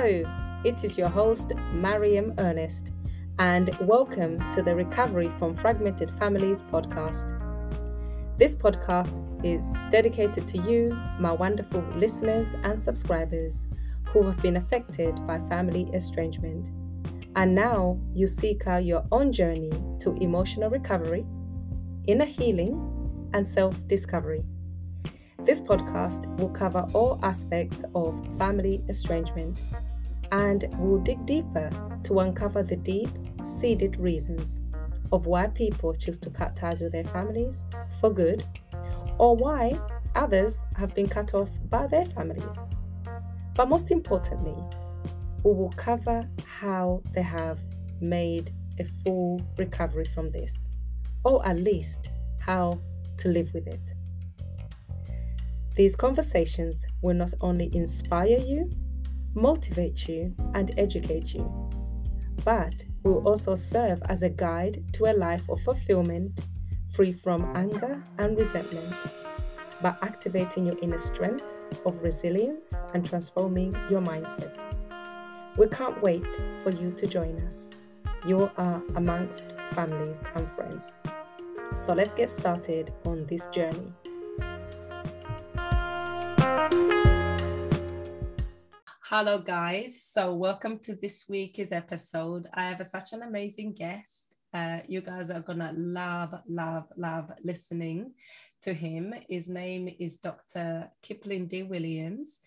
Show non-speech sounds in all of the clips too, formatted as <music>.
Hello, it is your host, Mariam Ernest, and welcome to the Recovery from Fragmented Families podcast. This podcast is dedicated to you, my wonderful listeners and subscribers who have been affected by family estrangement. And now you seek out your own journey to emotional recovery, inner healing, and self discovery. This podcast will cover all aspects of family estrangement and we'll dig deeper to uncover the deep seated reasons of why people choose to cut ties with their families for good or why others have been cut off by their families. But most importantly, we will cover how they have made a full recovery from this, or at least how to live with it. These conversations will not only inspire you, motivate you, and educate you, but will also serve as a guide to a life of fulfillment free from anger and resentment by activating your inner strength of resilience and transforming your mindset. We can't wait for you to join us. You are amongst families and friends. So let's get started on this journey. Hello, guys. So, welcome to this week's episode. I have a, such an amazing guest. Uh, you guys are gonna love, love, love listening to him. His name is Dr. Kipling D. Williams.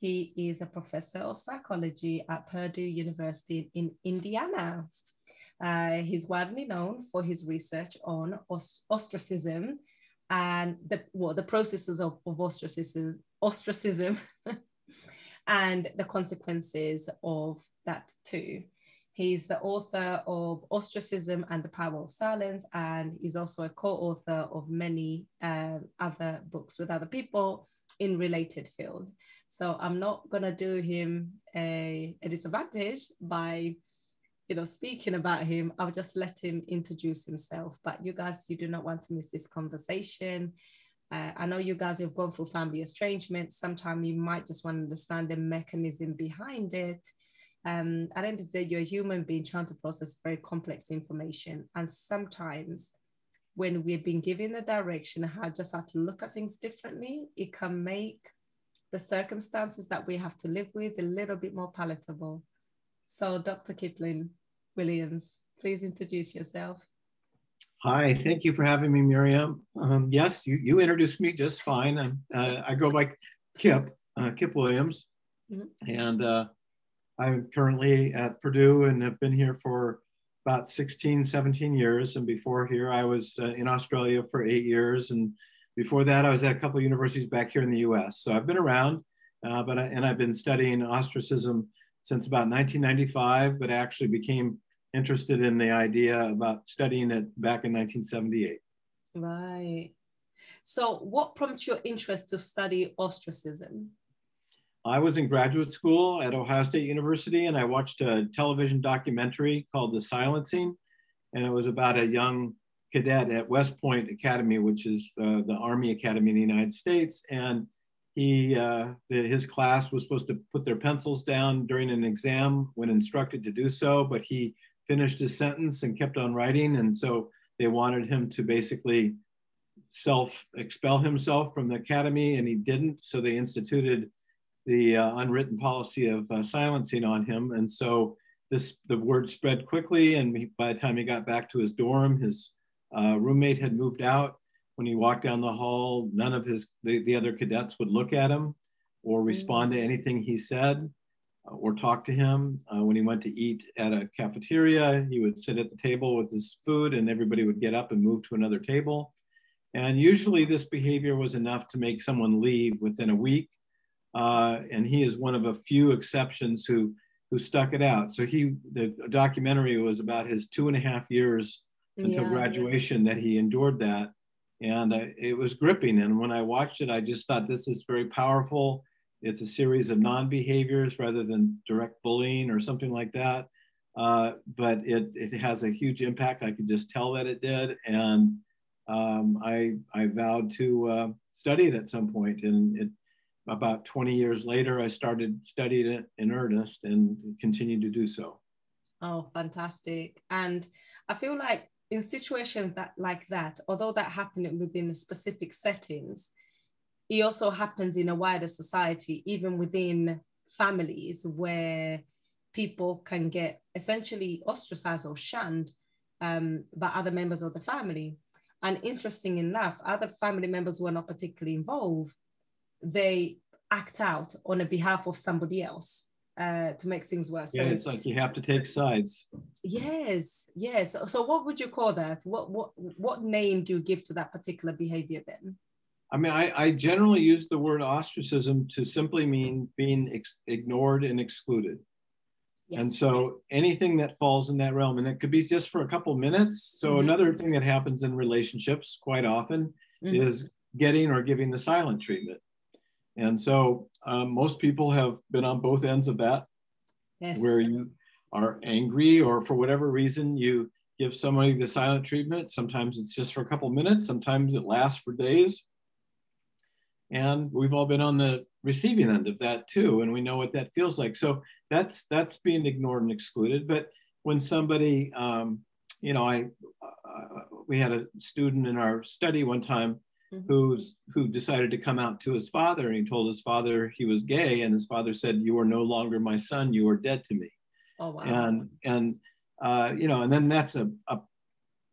He is a professor of psychology at Purdue University in Indiana. Uh, he's widely known for his research on ostracism and the well, the processes of, of ostracism, ostracism <laughs> and the consequences of that too. He's the author of Ostracism and the Power of Silence, and he's also a co author of many uh, other books with other people in related fields. So I'm not going to do him a, a disadvantage by you know speaking about him i'll just let him introduce himself but you guys you do not want to miss this conversation uh, I know you guys have gone through family estrangement. Sometimes you might just want to understand the mechanism behind it. Um, at the end of the day, you're a human being trying to process very complex information. And sometimes when we've been given a direction how just how to look at things differently, it can make the circumstances that we have to live with a little bit more palatable. So, Dr. Kipling Williams, please introduce yourself. Hi, thank you for having me, Miriam. Um, yes, you, you introduced me just fine. Uh, I go by Kip, uh, Kip Williams, mm-hmm. and uh, I'm currently at Purdue and have been here for about 16, 17 years. And before here, I was uh, in Australia for eight years. And before that, I was at a couple of universities back here in the US. So I've been around, uh, but I, and I've been studying ostracism since about 1995, but I actually became interested in the idea about studying it back in 1978. Right. So, what prompted your interest to study ostracism? I was in graduate school at Ohio State University and I watched a television documentary called The Silencing. And it was about a young cadet at West Point Academy, which is uh, the Army Academy in the United States. And he, uh, his class was supposed to put their pencils down during an exam when instructed to do so, but he finished his sentence and kept on writing. And so they wanted him to basically self expel himself from the academy, and he didn't. So they instituted the uh, unwritten policy of uh, silencing on him. And so this the word spread quickly. And he, by the time he got back to his dorm, his uh, roommate had moved out. When he walked down the hall, none of his the, the other cadets would look at him or respond to anything he said. Uh, or talk to him. Uh, when he went to eat at a cafeteria, he would sit at the table with his food and everybody would get up and move to another table. And usually this behavior was enough to make someone leave within a week. Uh, and he is one of a few exceptions who, who stuck it out. So he, the documentary was about his two and a half years until yeah. graduation that he endured that. And uh, it was gripping. And when I watched it, I just thought this is very powerful it's a series of non-behaviors rather than direct bullying or something like that. Uh, but it, it has a huge impact. I could just tell that it did. And um, I, I vowed to uh, study it at some point. And it, about 20 years later, I started studying it in earnest and continue to do so. Oh, fantastic. And I feel like in situations that like that, although that happened within specific settings, it also happens in a wider society, even within families where people can get essentially ostracized or shunned um, by other members of the family. And interesting enough, other family members who are not particularly involved, they act out on the behalf of somebody else uh, to make things worse. Yeah, so, it's like you have to take sides. Yes, yes. So, what would you call that? What what what name do you give to that particular behavior then? I mean, I, I generally use the word ostracism to simply mean being ignored and excluded. Yes, and so yes. anything that falls in that realm, and it could be just for a couple minutes. So mm-hmm. another thing that happens in relationships quite often mm-hmm. is getting or giving the silent treatment. And so um, most people have been on both ends of that, yes. where you are angry or for whatever reason you give somebody the silent treatment. Sometimes it's just for a couple minutes, sometimes it lasts for days. And we've all been on the receiving end of that too, and we know what that feels like. So that's that's being ignored and excluded. But when somebody, um, you know, I uh, we had a student in our study one time mm-hmm. who's who decided to come out to his father, and he told his father he was gay, and his father said, "You are no longer my son. You are dead to me." Oh wow! And and uh, you know, and then that's a, a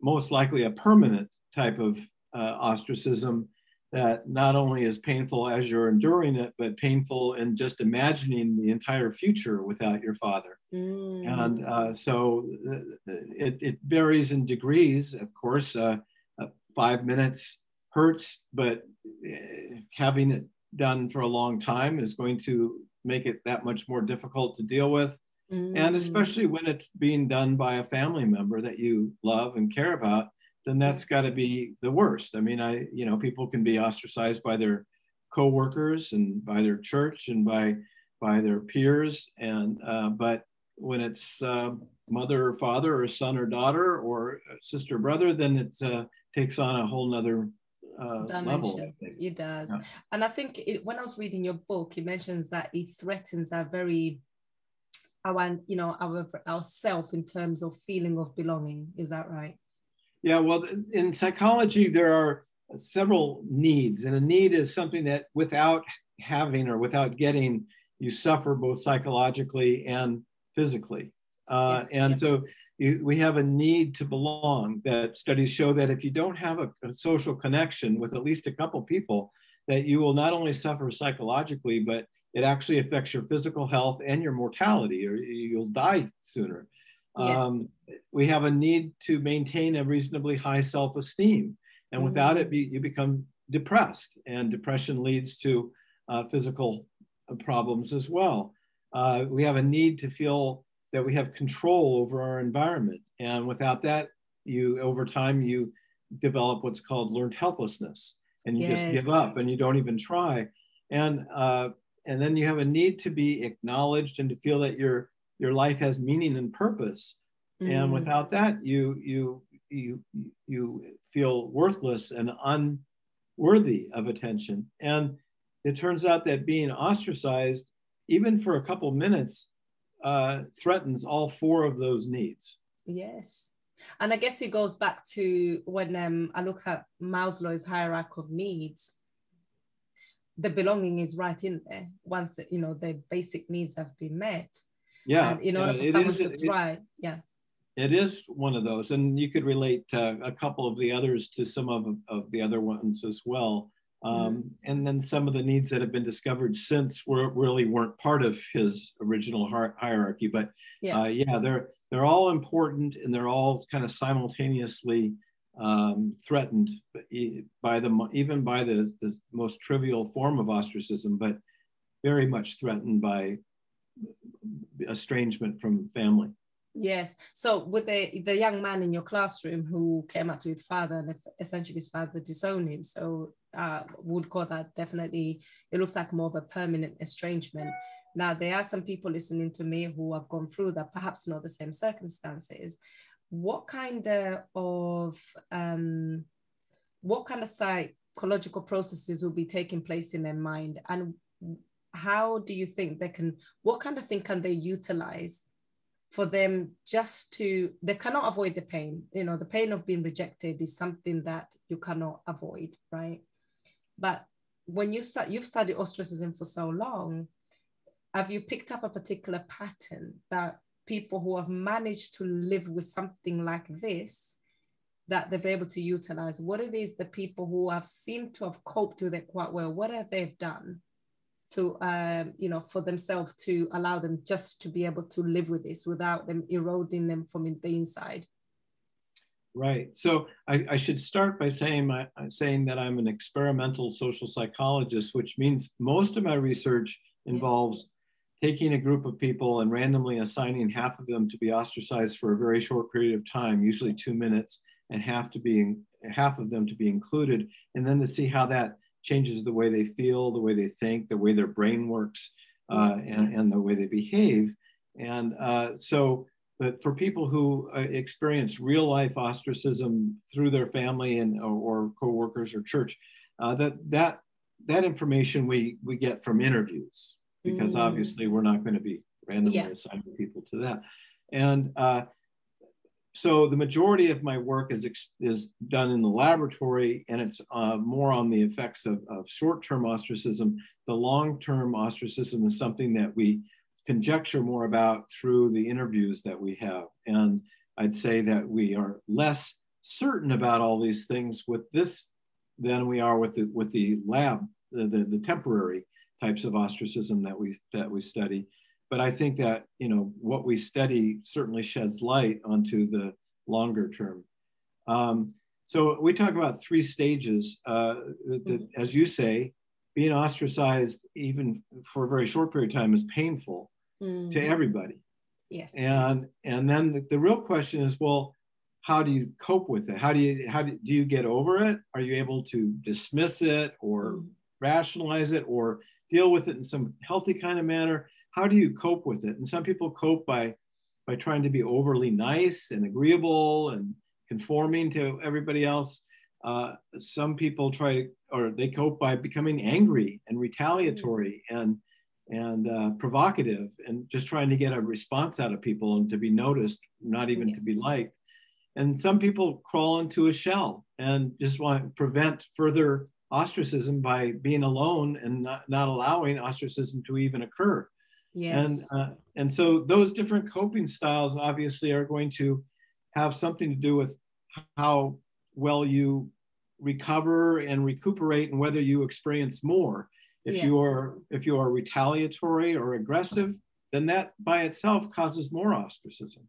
most likely a permanent type of uh, ostracism that not only is painful as you're enduring it, but painful in just imagining the entire future without your father. Mm. And uh, so uh, it, it, varies in degrees, of course. Uh, uh, five minutes hurts, but uh, having it done for a long time is going to make it that much more difficult to deal with. Mm. And especially when it's being done by a family member that you love and care about then that's got to be the worst. I mean, I, you know, people can be ostracized by their coworkers and by their church and by by their peers, and uh, but when it's uh, mother or father or son or daughter or sister or brother, then it uh, takes on a whole nother uh, level. It does, yeah. and I think it, when I was reading your book, it mentions that it threatens our very our you know our our self in terms of feeling of belonging. Is that right? Yeah, well, in psychology, there are several needs, and a need is something that without having or without getting, you suffer both psychologically and physically. Uh, yes, and yes. so you, we have a need to belong that studies show that if you don't have a, a, social connection with at least a couple people, that you will not only suffer psychologically, but it actually affects your physical health and your mortality, or you'll die sooner. Yes. Um, we have a need to maintain a reasonably high self-esteem. And mm-hmm. without it, you become depressed. And depression leads to uh, physical uh, problems as well. Uh, we have a need to feel that we have control over our environment. And without that, you over time, you develop what's called learned helplessness. And you yes. just give up and you don't even try. And, uh, and then you have a need to be acknowledged and to feel that you're your life has meaning and purpose. Mm. And without that, you you you you feel worthless and unworthy of attention. And it turns out that being ostracized, even for a couple minutes, uh, threatens all four of those needs. Yes. And I guess it goes back to when um, I look at Maslow's hierarchy of needs, the belonging is right in there once you know the basic needs have been met yeah and in order for someone is, to thrive it, yeah. It is one of those and you could relate uh, a couple of the others to some of, of the other ones as well. Um, mm-hmm. and then some of the needs that have been discovered since were really weren't part of his original hierarchy but yeah, uh, yeah they're they're all important and they're all kind of simultaneously um, threatened by the even by the, the most trivial form of ostracism but very much threatened by estrangement from family. Yes. So with the the young man in your classroom who came out his father and essentially his father disowned him, so uh, would call that definitely. It looks like more of a permanent estrangement. Now there are some people listening to me who have gone through that, perhaps not the same circumstances. What kind of um, what kind of psychological processes will be taking place in their mind, and how do you think they can what kind of thing can they utilize for them just to they cannot avoid the pain. You know the pain of being rejected is something that you cannot avoid right? But when you start you've studied ostracism for so long have you picked up a particular pattern that people who have managed to live with something like this that they've able to utilize? What it is the people who have seemed to have coped with it quite well what have they done to um, you know for themselves to allow them just to be able to live with this without them eroding them from the inside right so i, I should start by saying my, saying that i'm an experimental social psychologist which means most of my research involves yeah. taking a group of people and randomly assigning half of them to be ostracized for a very short period of time usually two minutes and half to be half of them to be included and then to see how that changes the way they feel, the way they think, the way their brain works, uh, and, and, the way they behave. And uh, so, but for people who uh, experience real life ostracism through their family and or, or coworkers or church, uh, that that that information we we get from interviews because mm. obviously we're not going to be randomly yeah. assigning people to that. And uh, so the majority of my work is, is done in the laboratory and it's uh, more on the effects of, of short-term ostracism. The long-term ostracism is something that we conjecture more about through the interviews that we have. And I'd say that we are less certain about all these things with this than we are with the, with the lab, the, the, the temporary types of ostracism that we, that we study but I think that you know what we study certainly sheds light onto the longer term. Um, so we talk about three stages. Uh, that, mm-hmm. as you say, being ostracized even for a very short period of time is painful mm-hmm. to everybody. Yes. And yes. and then the, the, real question is, well, how do you cope with it? How do you how do, do you get over it? Are you able to dismiss it or mm-hmm. rationalize it or deal with it in some healthy kind of manner? How do you cope with it? And some people cope by by trying to be overly nice and agreeable and conforming to everybody else. Uh, some people try or they cope by becoming angry and retaliatory mm. and and uh, provocative and just trying to get a response out of people and to be noticed, not even yes. to be liked. And some people crawl into a shell and just want to prevent further ostracism by being alone and not, not allowing ostracism to even occur. Yes. And, uh, and so those different coping styles obviously are going to have something to do with how well you recover and recuperate and whether you experience more. If yes. you are if you are retaliatory or aggressive, then that by itself causes more ostracism.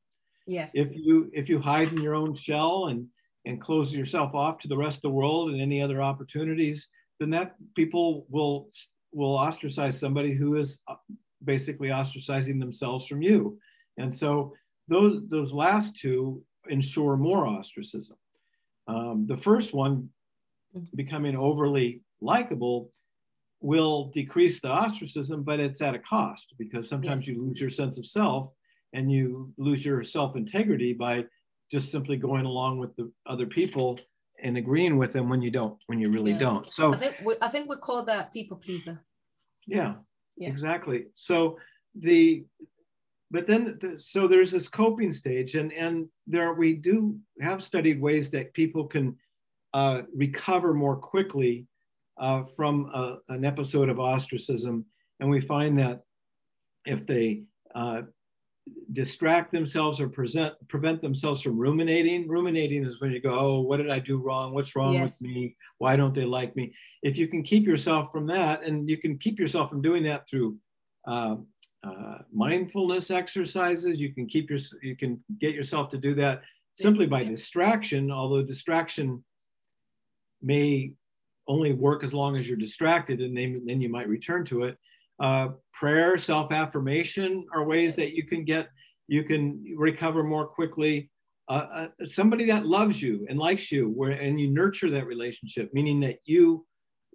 Yes. If you if you hide in your own shell and and close yourself off to the rest of the world and any other opportunities, then that people will will ostracize somebody who is basically ostracizing themselves from you. And so those, those last two ensure more ostracism. Um, the first one, becoming overly likable, will decrease the ostracism, but it's at a cost because sometimes yes. you lose your sense of self and you lose your self integrity by just simply going along with the other people and agreeing with them when you don't, when you really yeah. don't. So I think we, I think we call that people pleaser. Yeah, yeah. exactly so the but then the, so there's this coping stage and and there we do have studied ways that people can uh, recover more quickly uh, from a, an episode of ostracism and we find that if they uh, distract themselves or present, prevent themselves from ruminating. Ruminating is when you go, oh, what did I do wrong? What's wrong yes. with me? Why don't they like me? If you can keep yourself from that, and you can keep yourself from doing that through uh, uh, mindfulness exercises, you can keep your, you can get yourself to do that simply by distraction. Although distraction may only work as long as you're distracted, and then, then you might return to it. Uh, prayer, self-affirmation are ways that you can get, you can recover more quickly. Uh, uh, somebody that loves you and likes you, where and you nurture that relationship, meaning that you,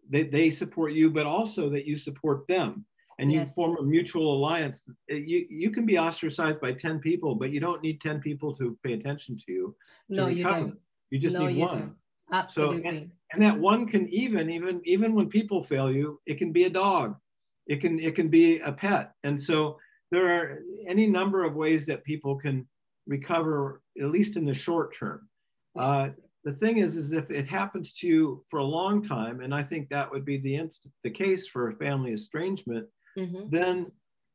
they, they support you, but also that you support them, and yes. you form a mutual alliance. Uh, you you can be ostracized by ten people, but you don't need ten people to pay attention to you. No, you don't. You just no, need you one. Don't. Absolutely. So, and, and that one can even even even when people fail you, it can be a dog it can it can be a pet. And so there are any number of ways that people can recover at least in the short term. Uh, the thing is is if it happens to you for a long time and i think that would be the inst- the case for family estrangement mm-hmm. then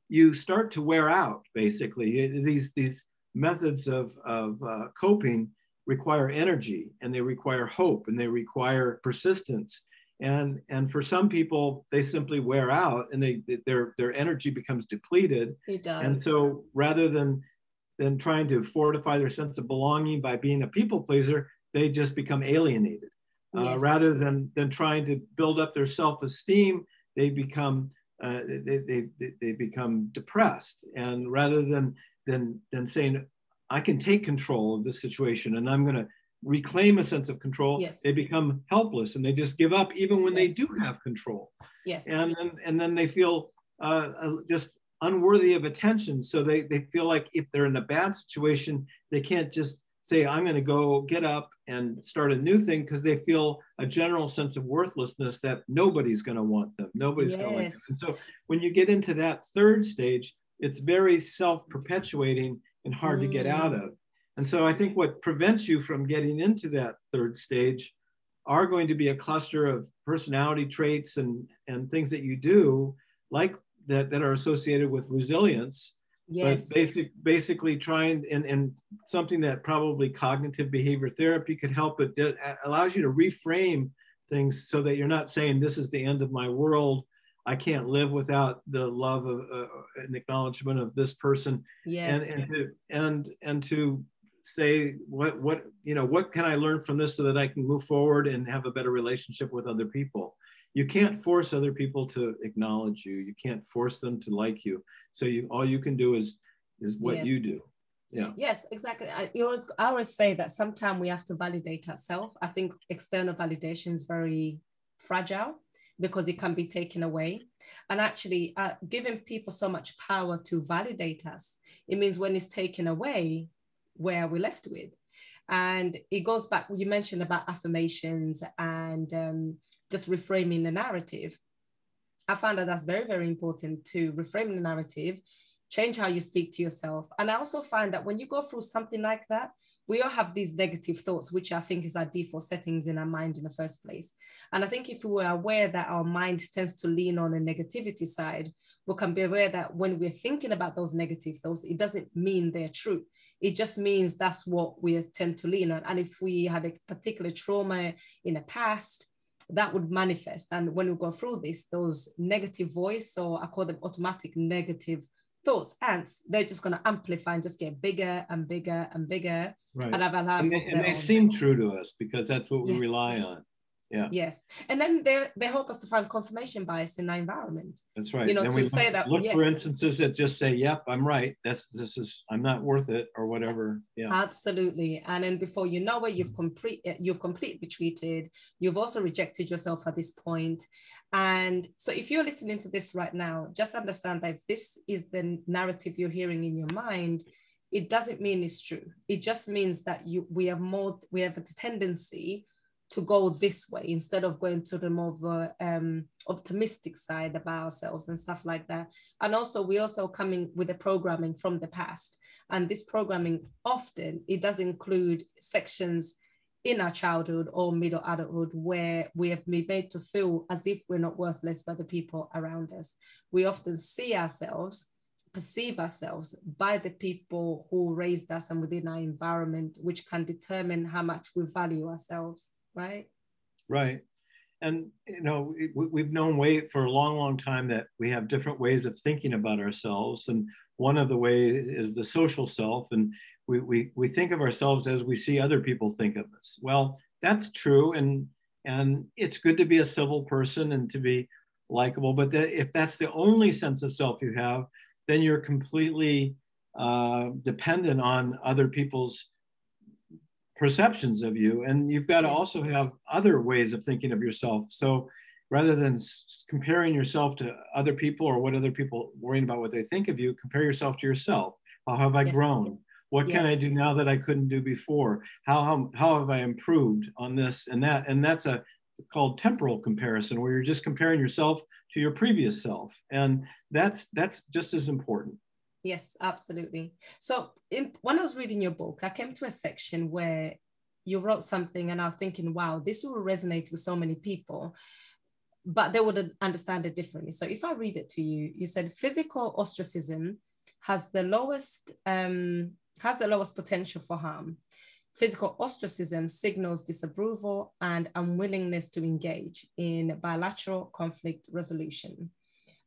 you start to wear out basically. These these methods of, of uh, coping require energy and they require hope and they require persistence and and for some people they simply wear out and they their their energy becomes depleted it does. and so rather than than trying to fortify their sense of belonging by being a people pleaser they just become alienated uh, yes. uh, rather than than trying to build up their self-esteem they become uh, they, they, they become depressed and rather than than than saying i can take control of this situation and i'm going to reclaim a sense of control yes. they become helpless and they just give up even when yes. they do have control yes and then and then they feel uh, uh, just unworthy of attention so they they feel like if they're in a bad situation they can't just say i'm going to go get up and start a new thing because they feel a general sense of worthlessness that nobody's going to want them nobody's yes. going to like them and so when you get into that third stage it's very self-perpetuating and hard mm. to get out mm. of and so I think what prevents you from getting into that third stage are going to be a cluster of personality traits and, and things that you do like that, that are associated with resilience. Yes. But basic, basically trying and, and something that probably cognitive behavior therapy could help it, it allows you to reframe things so that you're not saying this is the end of my world. I can't live without the love of uh, an acknowledgement of this person. Yes. And, and to, and, and to say what what you know what can i learn from this so that i can move forward and have a better relationship with other people? You can't force other people to acknowledge you. You can't force them to like you. So you all you can do is is what yes. you do. Yeah. Yes exactly. I, always, I always say that sometimes we have to validate ourselves. I think external validation is very fragile because it can be taken away. And actually uh, giving people so much power to validate us it means when it's taken away where we're left with. And it goes back, you mentioned about affirmations and um, just reframing the narrative. I found that that's very, very important to reframe the narrative, change how you speak to yourself. And I also find that when you go through something like that, we all have these negative thoughts, which I think is our default settings in our mind in the first place. And I think if we were aware that our mind tends to lean on a negativity side, we can be aware that when we're thinking about those negative thoughts, it doesn't mean they're true it just means that's what we tend to lean on. And if we had a particular trauma in the past, that would manifest. And when we go through this, those negative voice, or I call them automatic negative thoughts, ants, they're just going to amplify and just get bigger and bigger and bigger. Right. And, and they, and they seem true to us because that's what we yes, rely yes. on. Yeah. Yes. And then they, they help us to find confirmation bias in our environment. That's right. You know, then to say that look yes. for instances that just say, yep, I'm right. That's this is I'm not worth it or whatever. Yeah. Absolutely. And then before you know it, you've mm-hmm. complete you've completely retreated. You've also rejected yourself at this point. And so if you're listening to this right now, just understand that if this is the narrative you're hearing in your mind, it doesn't mean it's true. It just means that you we have more we have a tendency to go this way instead of going to the more um, optimistic side about ourselves and stuff like that. And also, we also coming with the programming from the past, and this programming often it does include sections in our childhood or middle adulthood where we have been made to feel as if we're not worthless by the people around us. We often see ourselves perceive ourselves by the people who raised us and within our environment, which can determine how much we value ourselves right? Right. And, you know, we've known way for a long, long time that we have different ways of thinking about ourselves. And one of the ways is the social self. And we, we, we think of ourselves as we see other people think of us. Well, that's true. And, and it's good to be a civil person and to be likable. But that, if that's the only sense of self you have, then you're completely uh, dependent on other people's perceptions of you and you've got to also have other ways of thinking of yourself. So rather than comparing yourself to other people or what other people worrying about what they think of you compare yourself to yourself. How have i yes. grown? What yes. can i do now that i couldn't do before? How, how how have i improved on this and that? And that's a called temporal comparison, where you're just comparing yourself to your previous self, and that's that's just as important. Yes, absolutely. So in, when I was reading your book, I came to a section where you wrote something, and I'm thinking, wow, this will resonate with so many people but they would understand it differently. So if I read it to you, you said physical ostracism has the lowest um, has the lowest potential for harm. Physical ostracism signals disapproval and unwillingness to engage in bilateral conflict resolution,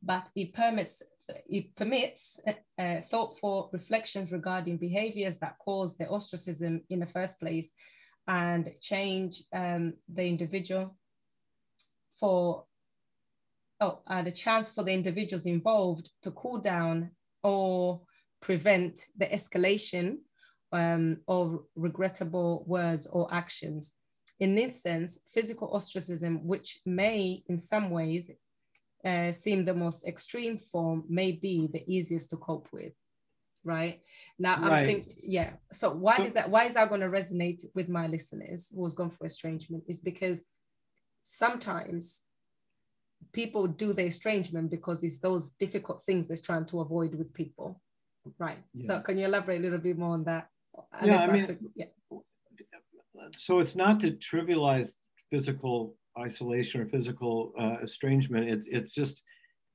but it permits it permits uh, thoughtful reflections regarding behaviors that cause the ostracism in the first place and change um, the individual for oh, uh, the chance for the individuals involved to cool down or prevent the escalation um, of regrettable words or actions. In this sense, physical ostracism, which may in some ways uh, seem the most extreme form, may be the easiest to cope with. Right now. I'm thinking, yeah. So why so, is that? Why is that going to resonate with my listeners who has gone for estrangement? Is because sometimes people do the estrangement because it's those difficult things they're trying to avoid with people right yeah. so can you elaborate a little bit more on that yeah, I mean, to, yeah. so it's not to trivialize physical isolation or physical uh, estrangement it, it's just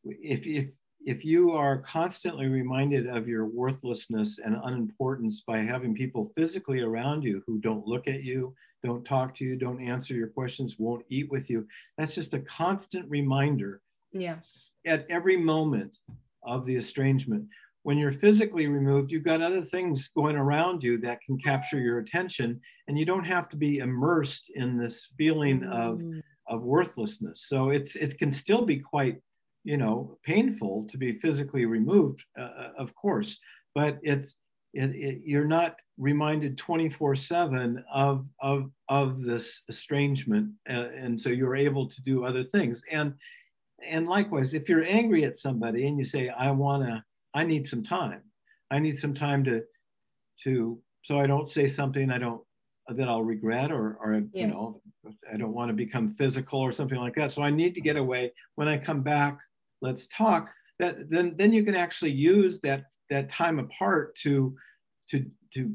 if, if if you are constantly reminded of your worthlessness and unimportance by having people physically around you who don't look at you, don't talk to you, don't answer your questions, won't eat with you, that's just a constant reminder. Yeah. At every moment of the estrangement. When you're physically removed, you've got other things going around you that can capture your attention, and you don't have to be immersed in this feeling mm. Of, worthlessness. So it's it can still be quite you know, painful to be physically removed, uh, uh of course, but it's it, it, you're not reminded 24 7 of, of, of this estrangement. Uh, and so you're able to do other things. And, and likewise, if you're angry at somebody and you say, I want to, I need some time, I need some time to, to, so I don't say something I don't, that I'll regret or, or yes. you know, I don't want to become physical or something like that. So I need to get away. When I come back, let's talk that then then you can actually use that that time apart to to to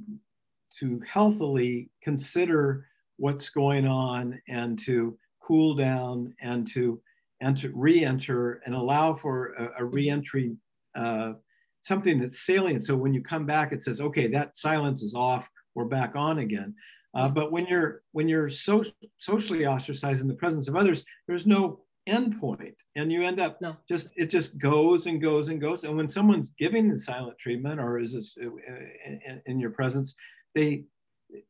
to healthily consider what's going on and to cool down and to enter re-enter and allow for a, a re-entry uh, something that's salient so when you come back it says okay that silence is off we're back on again uh, but when you're when you're so socially ostracized in the presence of others there's no endpoint and you end up no. just it just goes and goes and goes and when someone's giving the silent treatment or is this uh, in, in your presence they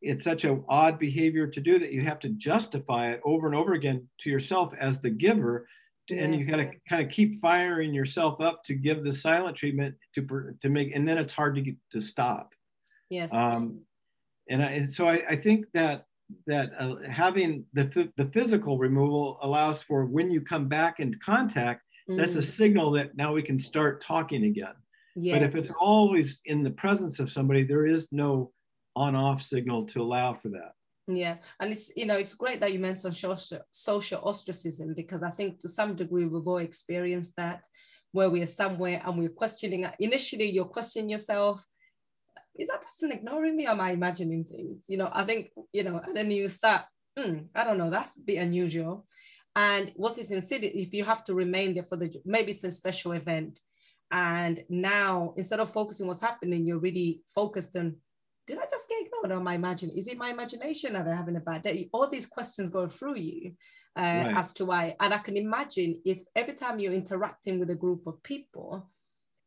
it's such an odd behavior to do that you have to justify it over and over again to yourself as the giver yes. and you got to kind of keep firing yourself up to give the silent treatment to to make and then it's hard to get to stop yes um and, I, and so I, I think that that uh, having the, the physical removal allows for when you come back into contact, mm. that's a mm. signal that now we can start talking again. Yes. But if it's always in the presence of somebody, there is no on off signal to allow for that. Yeah, and it's you know it's great that you mentioned social social ostracism because I think to some degree we've all experienced that where we are somewhere and we're questioning. Initially, you're questioning yourself is that person ignoring me or am I imagining things? You know, I think, you know, and then you start, hmm, I don't know, that's a bit unusual. And what's this insidious if you have to remain there for the maybe it's a special event. And now instead of focusing what's happening, you're really focused on did I just get ignored or am I imagining? Is it my imagination that they're having a bad day? All these questions go through you uh, right. as to why. And I can imagine if every time you're interacting with a group of people,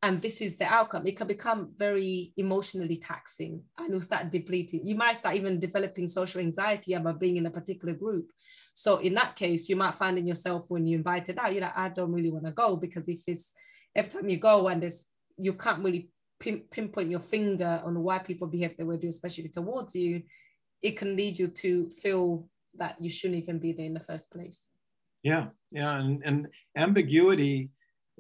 and this is the outcome, it can become very emotionally taxing and you'll start depleting. You might start even developing social anxiety about being in a particular group. So in that case, you might find in yourself when you invited out, you're like, I don't really want to go because if it's every time you go and there's you can't really pin, pinpoint your finger on why people behave the way they do, especially towards you, it can lead you to feel that you shouldn't even be there in the first place. Yeah, yeah, and, and ambiguity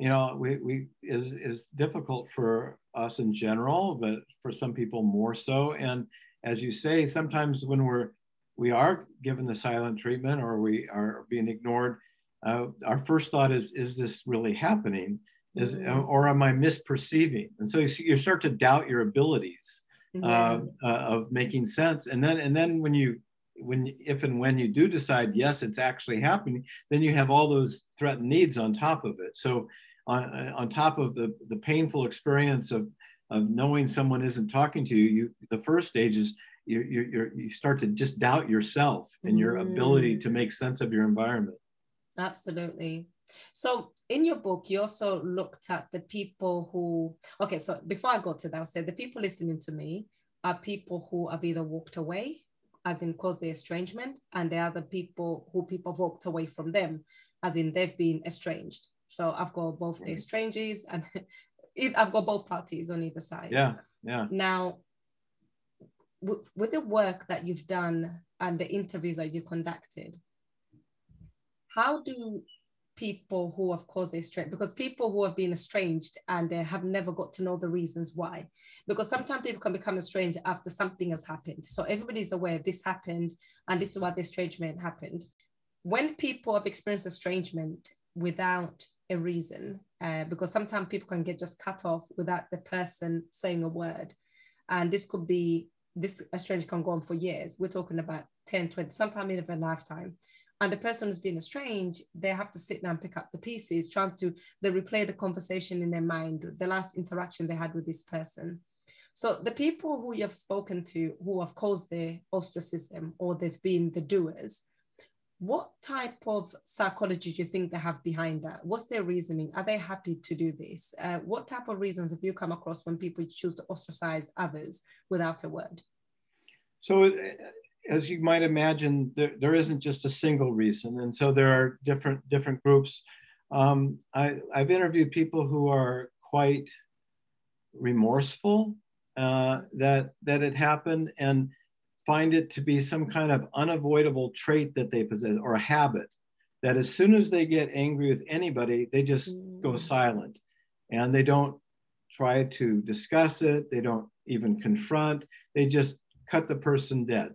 you know, we, we is, is difficult for us in general, but for some people more so. And as you say, sometimes when we're we are given the silent treatment or we are being ignored, uh, our first thought is, is this really happening? Is, mm-hmm. Or am I misperceiving? And so you, you start to doubt your abilities yeah. uh, uh, of making sense. And then, and then when you, when, if and when you do decide, yes, it's actually happening, then you have all those threatened needs on top of it. So on, on top of the, the painful experience of, of knowing someone isn't talking to you, you the first stage is you, you, you start to just doubt yourself and your mm. ability to make sense of your environment. Absolutely. So in your book, you also looked at the people who, okay, so before I go to that, I'll say the people listening to me are people who have either walked away, as in caused the estrangement, and there are the people who people walked away from them, as in they've been estranged. So I've got both the estrangees and <laughs> I've got both parties on either side. Yeah, yeah. Now, with the work that you've done and the interviews that you conducted, how do people who have caused estranged because people who have been estranged and they have never got to know the reasons why because sometimes people can become estranged after something has happened so everybody's aware this happened and this is why the estrangement happened when people have experienced estrangement without a reason uh, because sometimes people can get just cut off without the person saying a word. And this could be this estrangement can go on for years. We're talking about 10 20 sometime in a lifetime. And the person who's been estranged, they have to sit down and pick up the pieces, trying to they replay the conversation in their mind, the last interaction they had with this person. So the people who you have spoken to who have caused the ostracism or they've been the doers, what type of psychology do you think they have behind that? What's their reasoning? Are they happy to do this? Uh, what type of reasons have you come across when people choose to ostracize others without a word? So as you might imagine, there, there isn't just a single reason. And so there are different, different groups. Um, I, I've interviewed people who are quite remorseful uh, that, that it happened and find it to be some kind of unavoidable trait that they possess or a habit that as soon as they get angry with anybody, they just go mm. silent and they don't try to discuss it. They don't even confront. They just cut the person dead.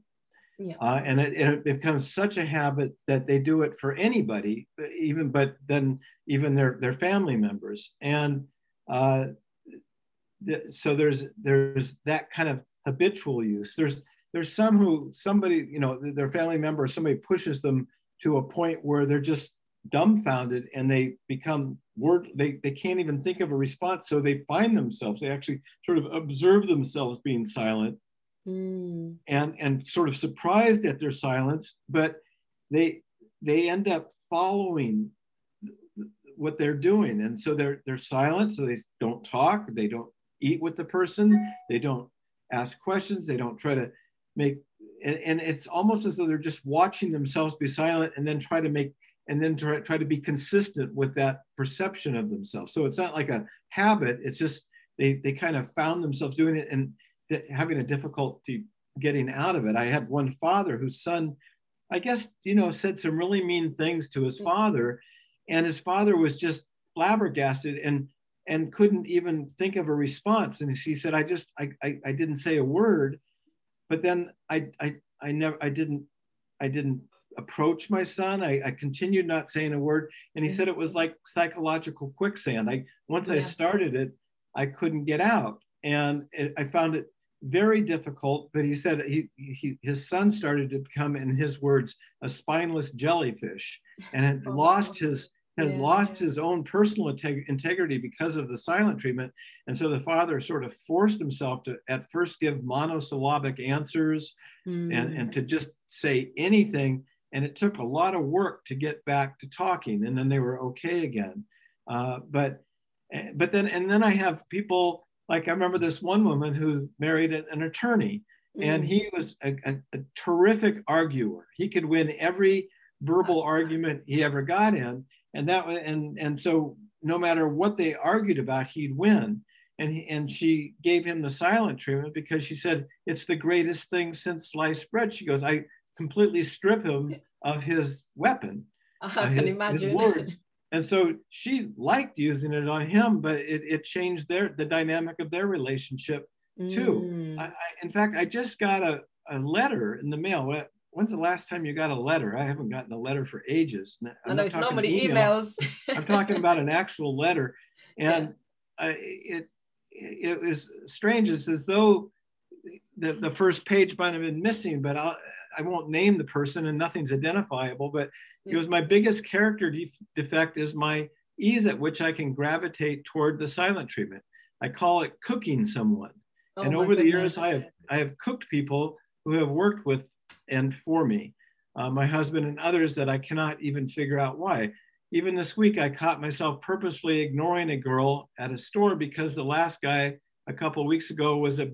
Yeah. Uh, and it, it, becomes such a habit that they do it for anybody, even but then even their their family members. And uh, th- so there's there's that kind of habitual use. There's there's some who somebody you know their family member or somebody pushes them to a point where they're just dumbfounded and they become word they, they can't even think of a response so they find themselves they actually sort of observe themselves being silent mm. and and sort of surprised at their silence, but they they end up following what they're doing, and so they're they're silent, so they don't talk, they don't eat with the person, they don't ask questions, they don't try to make and, and it's almost as though they're just watching themselves be silent and then try to make and then try, try to be consistent with that perception of themselves. So it's not like a habit, it's just they, they kind of found themselves doing it. And having a difficulty getting out of it. I had one father whose son, I guess, you know, said some really mean things to his mm. father, and his father was just flabbergasted and and couldn't even think of a response. And he said, "I just, I, I, I didn't say a word, but then I, I, I never, I didn't, I didn't." approach my son. I, I continued not saying a word. And he said it was like psychological quicksand. I once yeah. i started it i couldn't get out. And it, i found it very difficult, but he said he, he, his son started to become, in his words, a spineless jellyfish and had oh, lost his has yeah. lost his own personal integ- integrity because of the silent treatment. And so the father sort of forced himself to at first give monosyllabic answers mm. and, and to just say anything. And it took a lot of work to get back to talking. And then they were okay again. Uh, but eh, but then and then I have people like I remember this one woman who married an attorney, and mm. he was a, a, a, terrific arguer. He could win every verbal <laughs> argument he ever got in, and that and and so no matter what they argued about, he'd win. And he, and she gave him the silent treatment because she said it's the greatest thing since sliced bread. She goes, I completely strip him of his weapon. I can his, imagine. His words. <laughs> And so she liked using it on him, but it, it changed their the dynamic of their relationship too. Mm. I, I, in fact, I just got a, a letter in the mail. When's the last time you got a letter? I haven't gotten a letter for ages. I'm I know it's normally emails. I'm talking about an actual letter. <laughs> And yeah. it, it was strange. It's as though the, the first page might have been missing, but I'll, I won't name the person and nothing's identifiable, but it was my biggest character defect is my ease at which I can gravitate toward the silent treatment. I call it cooking someone. Oh and over the years, I have I have cooked people who have worked with and for me, uh, my husband and others that I cannot even figure out why. Even this week, I caught myself purposely ignoring a girl at a store because the last guy a couple weeks ago was a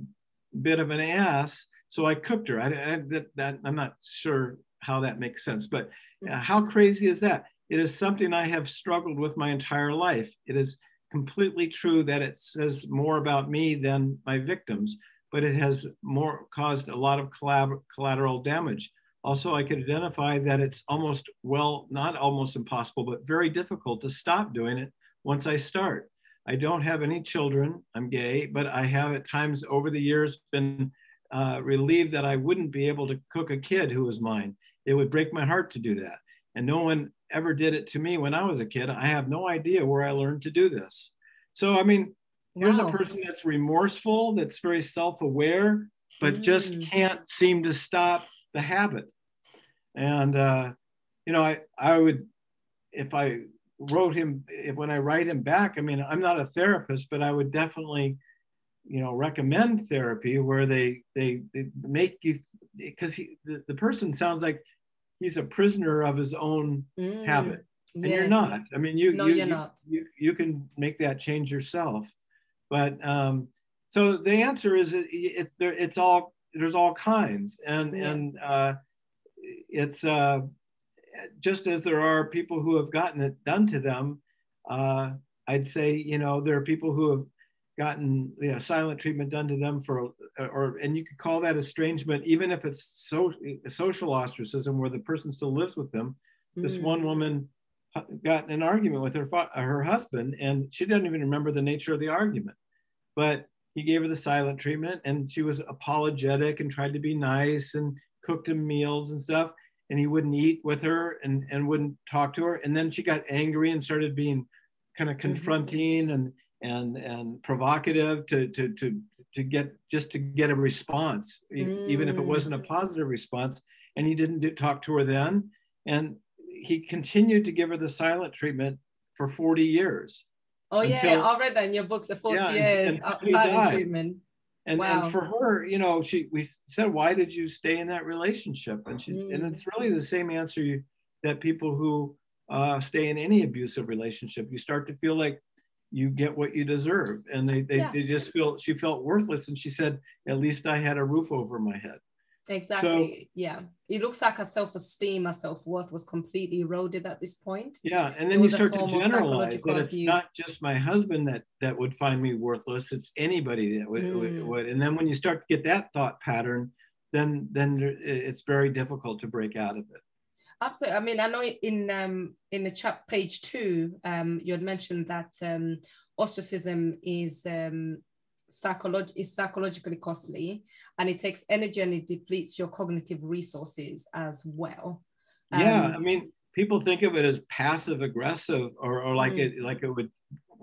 bit of an ass. So I cooked her. I, I that, that, I'm not sure how that makes sense, but uh, how crazy is that? It is something I have struggled with my entire life. It is completely true that it says more about me than my victims, but it has more caused a lot of collateral damage. Also, I could identify that it's almost, well, not almost impossible, but very difficult to stop doing it once I start. I don't have any children, I'm gay, but I have at times over the years been uh, relieved that I wouldn't be able to cook a kid who was mine. It would break my heart to do that. And no one ever did it to me when I was a kid. I have no idea where I learned to do this. So, I mean, here's wow. a person that's remorseful, that's very self aware, but mm. just can't seem to stop the habit. And, uh, you know, I, I would, if I wrote him, if, when I write him back, I mean, I'm not a therapist, but I would definitely, you know, recommend therapy where they, they, they make you, because the, the person sounds like he's a prisoner of his own mm, habit and yes. you're not i mean you no, you, you're you, not. You, you can make that change yourself but um so the answer is it, it, it it's all there's all kinds and yeah. and uh it's uh just as there are people who have gotten it done to them uh i'd say you know there are people who have gotten you know, silent treatment done to them for, or and you could call that estrangement, even if it's so social ostracism where the person still lives with them. Mm. This one woman got in an argument with her her husband, and she doesn't even remember the nature of the argument, but he gave her the silent treatment, and she was apologetic and tried to be nice and cooked him meals and stuff, and he wouldn't eat with her and and wouldn't talk to her, and then she got angry and started being kind of mm-hmm. confronting mm-hmm. and and and provocative to to to to get just to get a response, mm. even if it wasn't a mm. positive response. And he didn't do, talk to her then, and he continued to give her the silent treatment for 40 years. Oh yeah, I read that in your book, the 40 yeah, years silent treatment. And, wow. and for her, you know, she we said, why did you stay in that relationship? And she mm. and it's really the same answer you, that people who uh, stay in any abusive relationship, you start to feel like you get what you deserve. And they, they, yeah. they just feel, she felt worthless. And she said, at least I had a roof over my head. Exactly. So, yeah. It looks like her self-esteem, her self-worth was completely eroded at this point. Yeah. And then you start to generalize that it's abuse. not just my husband that that would find me worthless. It's anybody that would, mm. would. And then when you start to get that thought pattern, then then it's very difficult to break out of it. Absolutely. I mean, I know in um, in the chat page two, um, you had mentioned that um, ostracism is um, psycholog- is psychologically costly, and it takes energy and it depletes your cognitive resources as well. yeah, um, I mean, people think of it as passive aggressive, or, or like mm. it like it would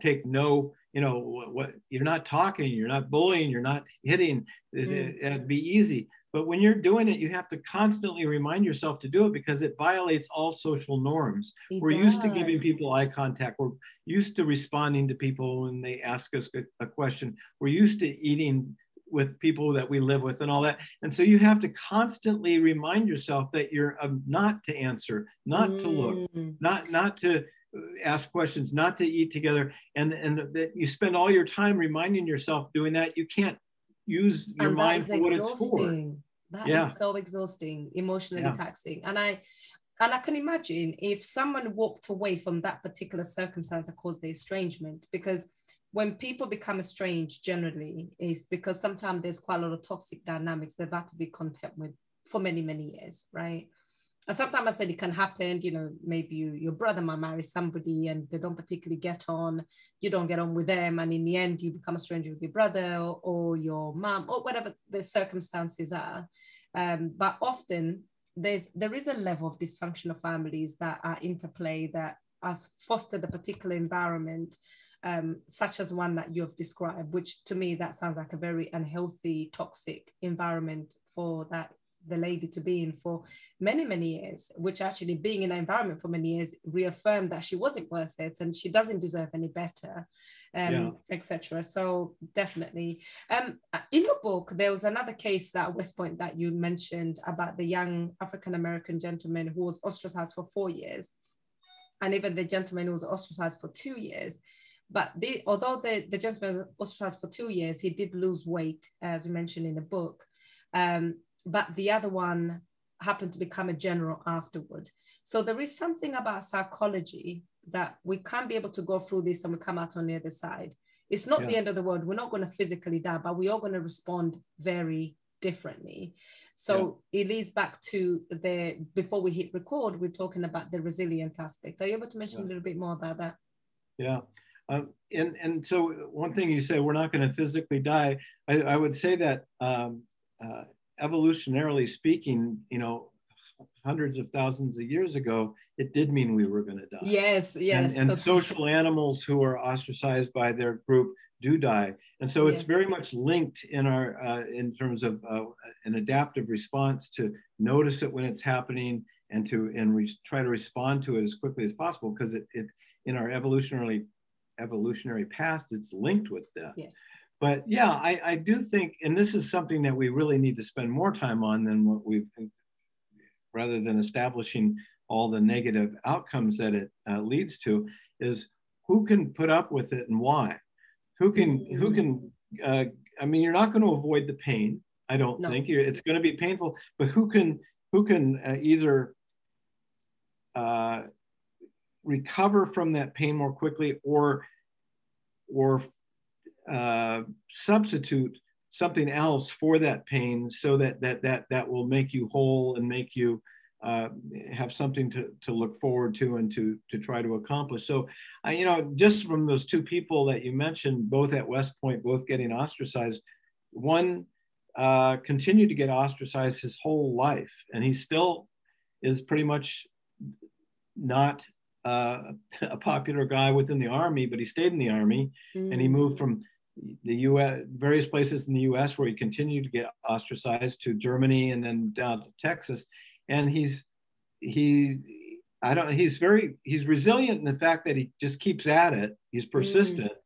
take no you know what, what, you're not talking you're not bullying you're not hitting it, mm. would be easy but when you're doing it, you have to constantly remind yourself to do it because it violates all social norms. It We're does. used to giving people eye contact. We're used to responding to people when they ask us a, a question. We're used to eating with people that we live with and all that. And so you have to constantly remind yourself that you're um, not to answer, not mm. to look, mm. not not to uh, ask questions, not to eat together, and and that you spend all your time reminding yourself doing that. You can't use your and mind for what it's for. That yeah. is so exhausting, emotionally yeah. taxing. And I and I can imagine if someone walked away from that particular circumstance that caused the estrangement, because when people become estranged generally is because sometimes there's quite a lot of toxic dynamics they've had to be content with for many, many years, right? And sometimes I said it can happen, you know, maybe you, your brother might marry somebody and they don't particularly get on, you don't get on with them, and in the end you become a stranger with your brother or, or your mom or whatever the circumstances are. Um, but often there's there is a level of dysfunctional families that are interplay that has fostered a particular environment um, such as one that you have described, which to me that sounds like a very unhealthy, toxic environment for that the lady to be in for many many years which actually being in that environment for many years reaffirmed that she wasn't worth it and she doesn't deserve any better um, yeah. etc so definitely. Um, in the book there was another case that west point that you mentioned about the young african american gentleman who was ostracized for four years and even the gentleman who was ostracized for two years. But the, although the, the gentleman was ostracized for two years he did lose weight as you mentioned in the book. Um, but the other one happened to become a general afterward. So there is something about psychology that we can't be able to go through this and we come out on the other side. It's not yeah. the end of the world. We're not going to physically die, but we are going to respond very differently. So yeah. it leads back to the before we hit record, we're talking about the resilient aspect. Are you able to mention yeah. a little bit more about that? Yeah. Um, and and so one thing you say we're not going to physically die. I, I would say that um, uh, evolutionarily speaking, you know, hundreds of thousands of years ago, it did mean we were going to die. Yes, yes. And, and social animals who are ostracized by their group do die, and so it's yes. very much linked in our uh, in terms of uh, an adaptive response to notice it when it's happening and to and re- try to respond to it as quickly as possible because it, it in our evolutionary evolutionary past it's linked with that. Yes but yeah, I, I do think, and this is something that we really need to spend more time on than what we've, rather than establishing all the negative outcomes that it uh, leads to, is who can put up with it and why? Who can, who can, uh, I mean, you're not going to avoid the pain. I don't no. think it's going to be painful, but who can, who can uh, either uh, recover from that pain more quickly or, or uh, substitute something else for that pain so that that that that will make you whole and make you uh, have something to, to look forward to and to to try to accomplish. So, uh, you know, just from those two people that you mentioned, both at West Point, both getting ostracized, one uh, continued to get ostracized his whole life, and he still is pretty much not uh, <laughs> a popular guy within the army, but he stayed in the army, mm. and he moved from the U.S. various places in the U.S. where he continued to get ostracized to Germany and then down to Texas, and he's he I don't he's very he's resilient in the fact that he just keeps at it. He's mm. persistent, mm.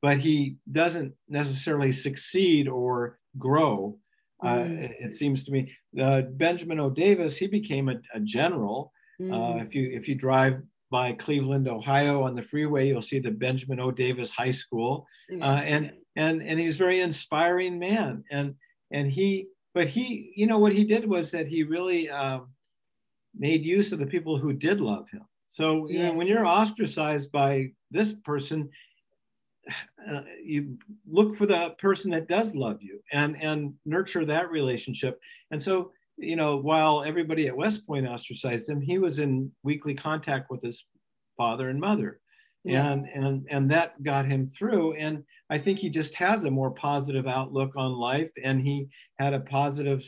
but he doesn't necessarily succeed or grow. Uh, mm. Uh, it, it, seems to me. Uh, Benjamin O. Davis he became a, a general. Uh, mm. Uh, if you if you drive by Cleveland, Ohio on the freeway. You'll see the Benjamin O. Davis High School. Uh, and, and, and he's a very inspiring man. And, and he, but he, you know, what he did was that he really um, made use of the people who did love him. So, you yes. know, when you're ostracized by this person, uh, you look for the person that does love you and and nurture that relationship and so you know, while everybody at West Point ostracized him, he was in weekly contact with his father and mother. Yeah. And and and that got him through. And I think he just has a more positive outlook on life and he had a positive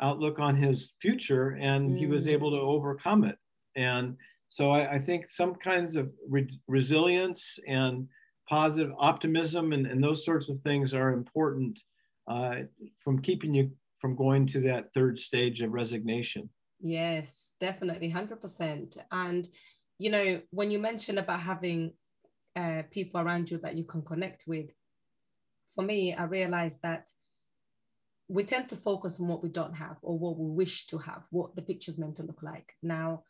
outlook on his future and mm. he was mm. able to overcome it. And so I, I think some kinds of re- resilience and positive optimism and, and those sorts of things are important uh, from keeping you from going to that third stage of resignation. Yes, definitely, 100%. And, you know, when you mention about having uh, people around you that you can connect with, for me, I realized that we tend to focus on what we don't have or what we wish to have, what the picture's meant to look like. Now,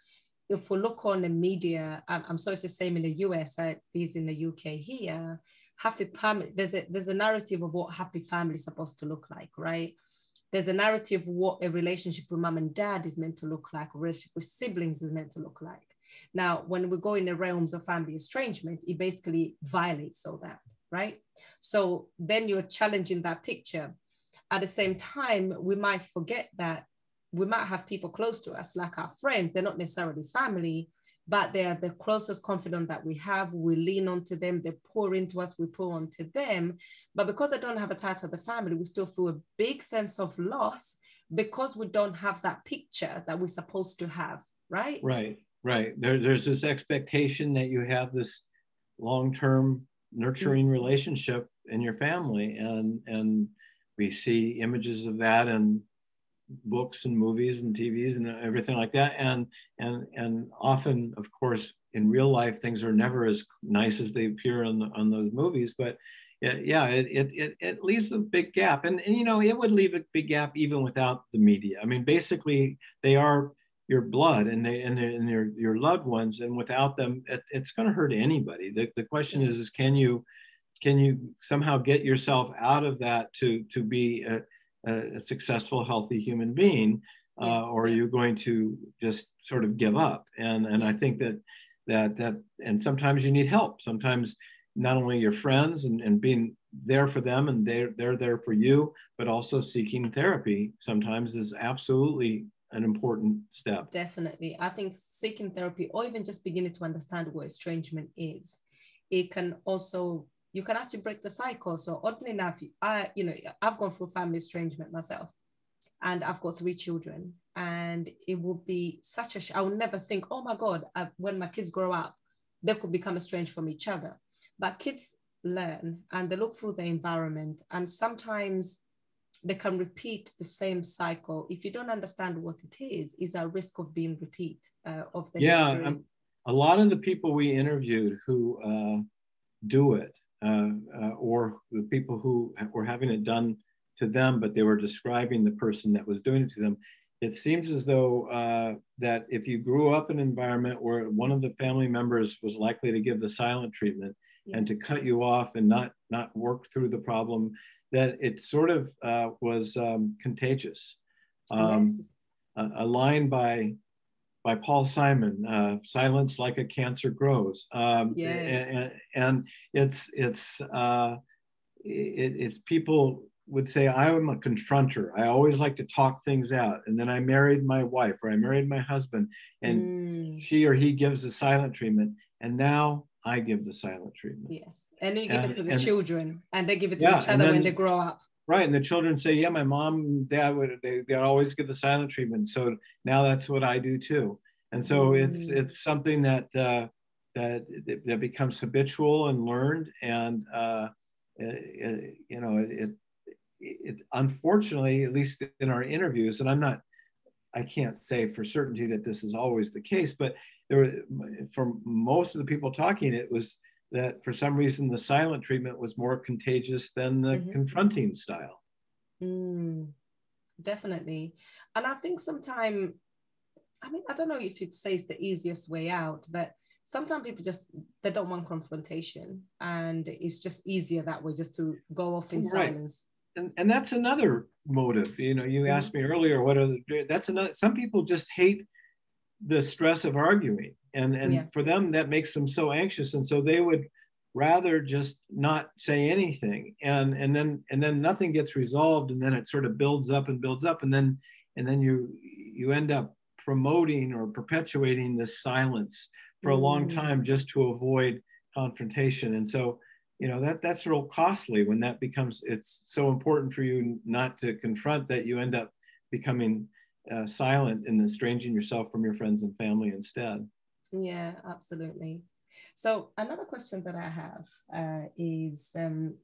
if we look on the media, I'm, sorry it's the same in the US, least in the UK here, happy family, there's a, there's a narrative of what happy family is supposed to look like, right? There's a narrative of what a relationship with mom and dad is meant to look like, a relationship with siblings is meant to look like. Now, when we go in the realms of family estrangement, it basically violates all that, right? So then you're challenging that picture. At the same time, we might forget that we might have people close to us, like our friends, they're not necessarily family, but they are the closest confidant that we have. We lean onto them, they pour into us, we pour onto them. But because they don't have a tie to the family, we still feel a big sense of loss because we don't have that picture that we're supposed to have, right? Right, right. There, there's this expectation that you have this long-term nurturing mm-hmm. relationship in your family, and and we see images of that in books and movies and TVs and everything like that, and and and often, of course, in real life, things are never as nice as they appear on the, on those movies, but yeah, it, it, it, it, leaves a big gap. And, and, you know, it would leave a big gap even without the media. I mean, basically, they are your blood and, they, and, and your, your loved ones. And without them, it, it's going to hurt anybody. The, the question is, is can you, can you somehow get yourself out of that to, to be a, a successful, healthy human being? Uh, or are you going to just sort of give up? And, and I think that, that, that, and sometimes you need help. Sometimes not only your friends and, and being there for them and they're, they're there for you, but also seeking therapy sometimes is absolutely an important step. Definitely. I think seeking therapy or even just beginning to understand what estrangement is, it can also, you can actually break the cycle. So oddly enough, I, you know, I've gone through family estrangement myself and I've got three children and it would be such a, sh- I will never think, oh my God, I, when my kids grow up, they could become estranged from each other. But kids learn and they look through the environment and sometimes they can repeat the same cycle. If you don't understand what it is is a risk of being repeat uh, of the yeah um, a lot of the people we interviewed who uh, do it uh, uh, or the people who were having it done to them but they were describing the person that was doing it to them it seems as though uh, that if you grew up in an environment where one of the family members was likely to give the silent treatment yes. and to cut you off and not not work through the problem that it sort of uh, was um, contagious um, yes. a, a, line by by paul simon uh, silence like a cancer grows um, yes. and, and it's it's uh, it, it's people would say i'm a confronter i always like to talk things out and then i married my wife or i married my husband and mm. she or he gives a silent treatment and now I give the silent treatment. Yes. And you give and, it to the and, children and they give it to yeah, each other then, when they grow up. Right. And the children say, yeah, my mom and dad would, they, they always get the silent treatment. So now that's what I do too. And so mm. it's, it's something that, uh, that, that becomes habitual and learned. And, uh, it, you know, it, it, unfortunately, at least in our interviews, and I'm not, I can't say for certainty that this is always the case, but there were, for most of the people talking, it was that for some reason the silent treatment was more contagious than the mm-hmm. confronting style. Mm, definitely. And I think sometimes, I mean, I don't know if you'd say it's the easiest way out, but sometimes people just they don't want confrontation and it's just easier that way just to go off in right. silence and, and that's another motive you know you mm-hmm. asked me earlier what are the, that's another some people just hate the stress of arguing. And and yeah. for them that makes them so anxious. And so they would rather just not say anything. And and then and then nothing gets resolved. And then it sort of builds up and builds up. And then and then you you end up promoting or perpetuating this silence for a long mm. time just to avoid confrontation. And so you know that that's real costly when that becomes it's so important for you not to confront that you end up becoming uh, silent and estranging yourself from your friends and family instead. Yeah, absolutely. So another question that I have uh, is um,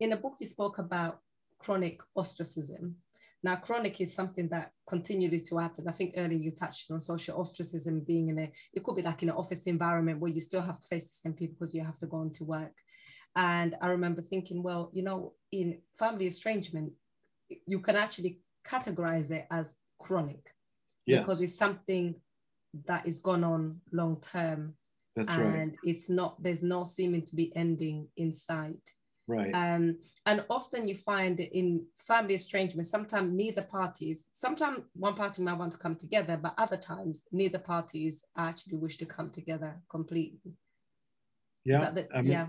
in a book you spoke about chronic ostracism. Now, chronic is something that continues to happen. I think earlier you touched on social ostracism being in a, it could be like in an office environment where you still have to face the same people because you have to go on to work. And I remember thinking, well, you know, in family estrangement, you can actually categorize it as chronic yeah. because it's something that is gone on long term That's and right. it's not there's no seeming to be ending in sight. Right. Um and often you find in family estrangement sometimes neither parties sometimes one party might want to come together but other times neither parties actually wish to come together completely. Yeah that the, I mean, yeah.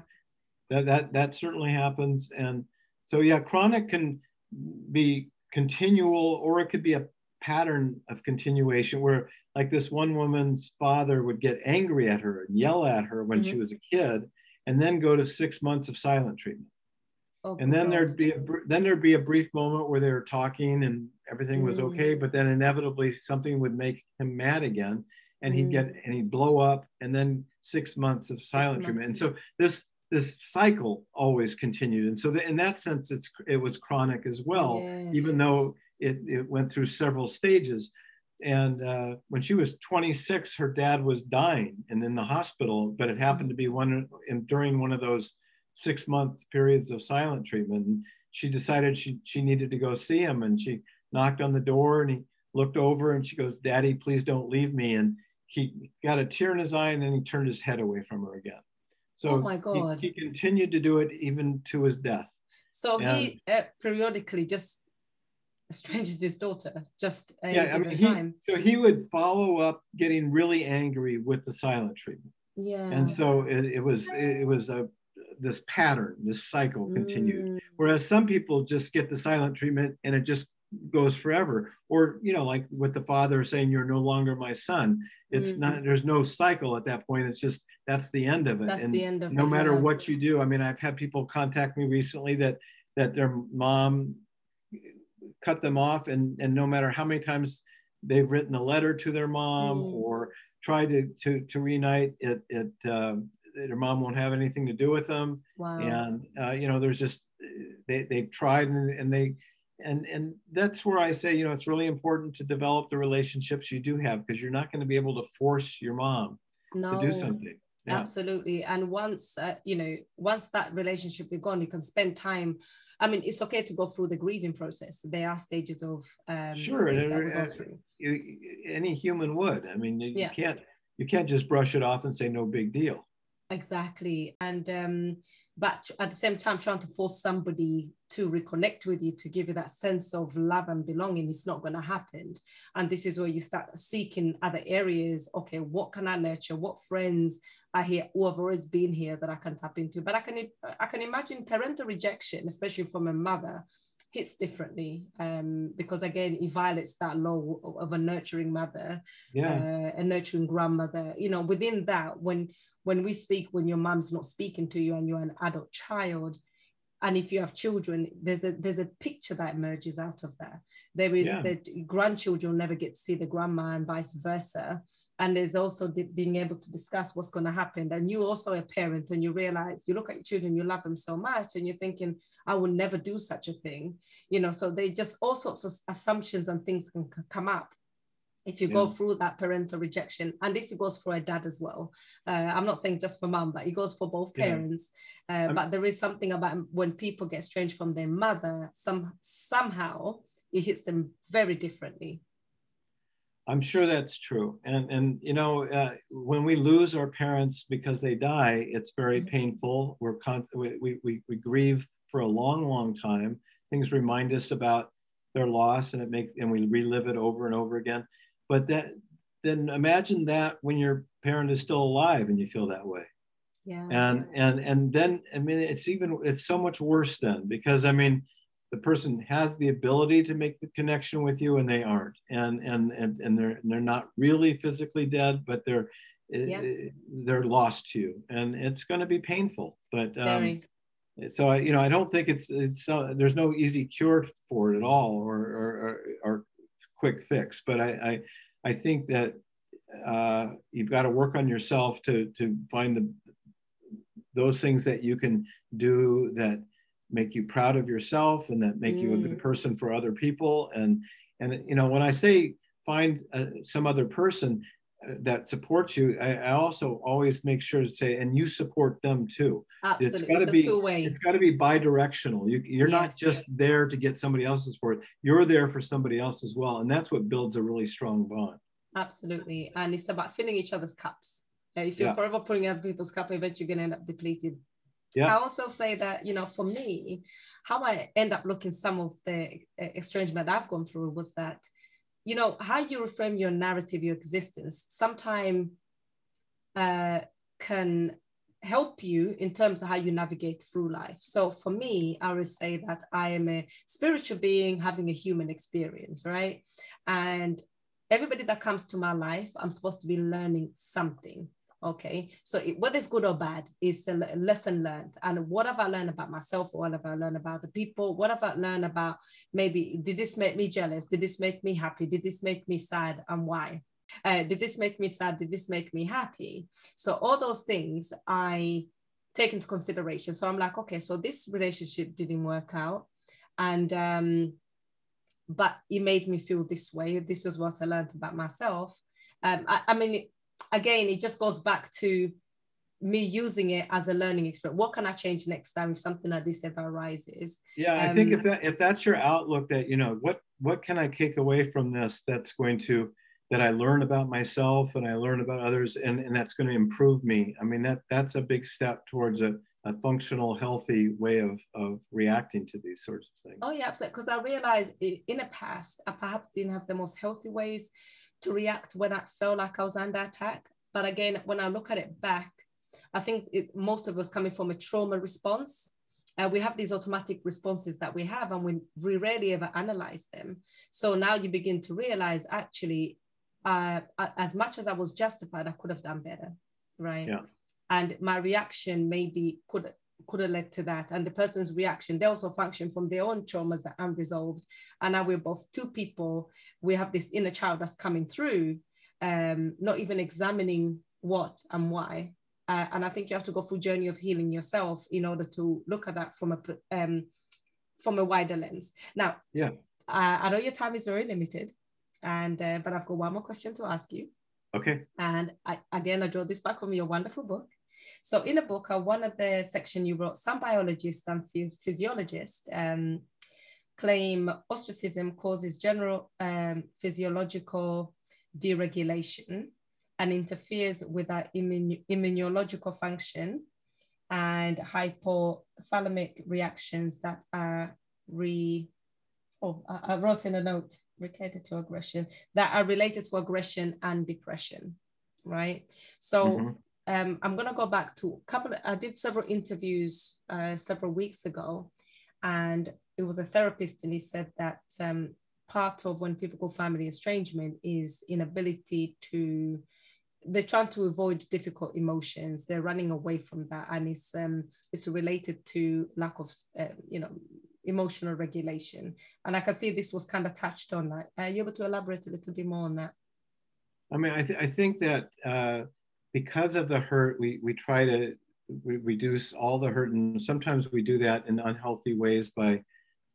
that, that that certainly happens. And so yeah chronic can be continual, or it could be a pattern of continuation where like this one woman's father would get angry at her and yell at her when mm-hmm. she was a kid and then go to six months of silent treatment Oh, and then God. there'd be a then there'd be a brief moment where they were talking and everything was Mm. okay but then inevitably something would make him mad again and he'd Mm. get and he'd blow up and then six months of silent treatment and so this this cycle always continued. And so the, in that sense it's it was chronic as well even though it, it went through several stages. And uh, when she was 26 her dad was dying and in the hospital but it happened to be one in during one of those six month periods of silent treatment. And she decided she she needed to go see him and she knocked on the door and he looked over and she goes daddy please don't leave me. And he got a tear in his eye and then he turned his head away from her again so Oh my God. he, continued to do it even to his death. So he uh, periodically just estranges his daughter, just a yeah i mean he, so he would follow up getting really angry with the silent treatment. Yeah. and so it, it was it was a this pattern this cycle continued. Mm, whereas some people just get the silent treatment and it just goes forever or you know like with the father saying you're no longer my son it's Mhm. not there's no cycle at that point it's just that's the end of it That's and the end of no it, matter what you do i mean i've had people contact me recently that that their mom cut them off and and no matter how many times they've written a letter to their mom Mm. or tried to to to reunite it it um, their mom won't have anything to do with them Wow. and uh, you know there's just they they've tried and, and they and and that's where i say you know it's really important to develop the relationships you do have because you're not going to be able to force your mom no, to do something yeah Absolutely. And once, uh, you know, once that relationship is gone, you can spend time. I mean, it's okay to go through the grieving process. There are stages of um, Sure, and that we it- go through. you, any human would i mean you, you can't you can't just brush it off and say no big deal Exactly. And um, but at the same time, trying to force somebody to reconnect with you to give you that sense of love and belonging is not going to happen. And this is where you start seeking other areas. Okay, what can I nurture? What friends are here who have always been here that I can tap into? But I can I can imagine parental rejection, especially from a mother, hits differently um, because again, it violates that law of a nurturing mother yeah. uh, a nurturing grandmother. You know within that when when we speak when your mom's not speaking to you and you're an adult child and if you have children there's a there's a picture that emerges out of that. There is Yeah. that grandchildren never get to see the grandma and vice versa and there's also the, being able to discuss what's going to happen. And you also a parent and you realize you look at your children you love them so much and you're thinking i will never do such a thing you know? So they just all sorts of assumptions and things can come up if you go through that parental rejection. And this goes for a dad as well. Uh, i'm not saying just for mom but it goes for both Yeah. parents. Uh, but there is something about when people get estranged from their mother some somehow it hits them very differently I'm sure that's true. And and you know, uh, when we lose our parents because they die, it's very Mhm. painful. We're con- we, we, we, we grieve for a long, long time. Things remind us about their loss, and it make and we relive it over and over again. But that then imagine that when your parent is still alive and you feel that way yeah and and and then i mean it's even it's so much worse then because i mean the person has the ability to make the connection with you and they aren't. And and and, and they're they're not really physically dead but they're Yeah. eh, they're lost to you. And it's going to be painful but um, so I, you know i don't think it's it's uh, there's no easy cure for it at all or or, or, or quick fix. But i i, I think that uh, you've got to work on yourself to to find the those things that you can do that make you proud of yourself and that make you a good Mm. person for other people. And and you know when i say find uh, some other person uh, that supports you I, I also always make sure to say and you support them too. Absolutely. it's gotta be- two-way. it's got to be bi-directional. You, you're not just there to get somebody else's support. You're there for somebody else as well. And that's what builds a really strong bond. Absolutely. And it's about filling each other's cups. Uh, if you're Yeah. forever putting other people's cup eventually you're going to end up depleted Yeah. i also say that you know for me how i end up looking some of the uh, estrangement i've gone through was that you know how you reframe your narrative your existence sometime uh, can help you in terms of how you navigate through life. So for me i would say that i am a spiritual being having a human experience right? And everybody that comes to my life i'm supposed to be learning something Okay, so it, whether it's good or bad is a lesson learned. And what have I learned about myself? What have I learned about the people? What have I learned about maybe did this make me jealous? Did this make me happy? Did this make me sad? And why? Uh, did this make me sad? Did this make me happy? So all those things I take into consideration. So I'm like, okay, so this relationship didn't work out. And um, but it made me feel this way. This was what I learned about myself. Um, I, I mean, again, it just goes back to me using it as a learning experience. What can I change next time if something like this ever arises? Yeah, I think if um, that if that's your outlook, that you know, what what can I take away from this that's going to that I learn about myself and I learn about others and, and that's going to improve me. I mean that that's a big step towards a, a functional, healthy way of, of reacting to these sorts of things. Oh yeah, absolutely. Because I realized in the past I perhaps didn't have the most healthy ways to react when I felt like I was under attack. But again, when I look at it back, I think it, most of us coming from a trauma response. Uh, we have these automatic responses that we have, and we, we rarely ever analyze them. So now you begin to realize actually, uh, as much as I was justified, I could have done better, right? Yeah. And my reaction maybe could could have led to that. And the person's reaction, they also function from their own traumas that unresolved. And now we're both two people. We have this inner child that's coming through, um, not even examining what and why. Uh, and I think you have to go through journey of healing yourself in order to look at that from a um, from a wider lens. Now, yeah, uh, I know your time is very limited, and uh, but I've got one more question to ask you. Okay. And I, again, I draw this back from your wonderful book. So in a book, uh, one of the section you wrote, some biologists and physiologists um, claim ostracism causes general um, physiological deregulation and interferes with our immun immunological function and hypothalamic reactions that are re oh I wrote in a note related to aggression that are related to aggression and depression right? So mm -hmm um, I'm going to go back to a couple. I did several interviews uh, several weeks ago, and it was a therapist, and he said that um, part of when people go family estrangement is inability to. They're trying to avoid difficult emotions. They're running away from that, and it's um, it's related to lack of uh, you know emotional regulation. And I can see this was kind of touched on. That. Are you able to elaborate a little bit more on that? I mean, I, th- I think that. Uh because of the hurt, we, we try to we reduce all the hurt. And sometimes we do that in unhealthy ways by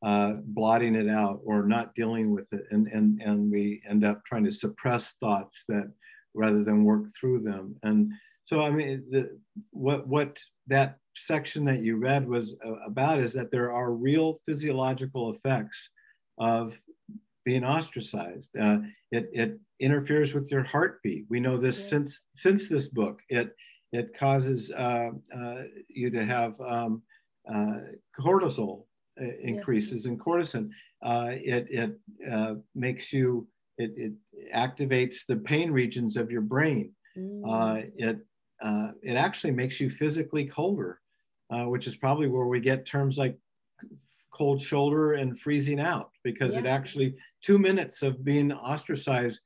uh, blotting it out or not dealing with it. And, and, and we end up trying to suppress thoughts that rather than work through them. And so, I mean, the, what, what that section that you read was uh, about is that there are real physiological effects of being ostracized. Uh, it, it interferes with your heartbeat. We know this yes. since since this book. It it causes uh, uh, you to have um, uh, cortisol uh, increases yes. in cortisone. Uh, it it uh, makes you it, it activates the pain regions of your brain. Mm. it it actually makes you physically colder, which is probably where we get terms like cold shoulder and freezing out because yeah. it actually two minutes of being ostracized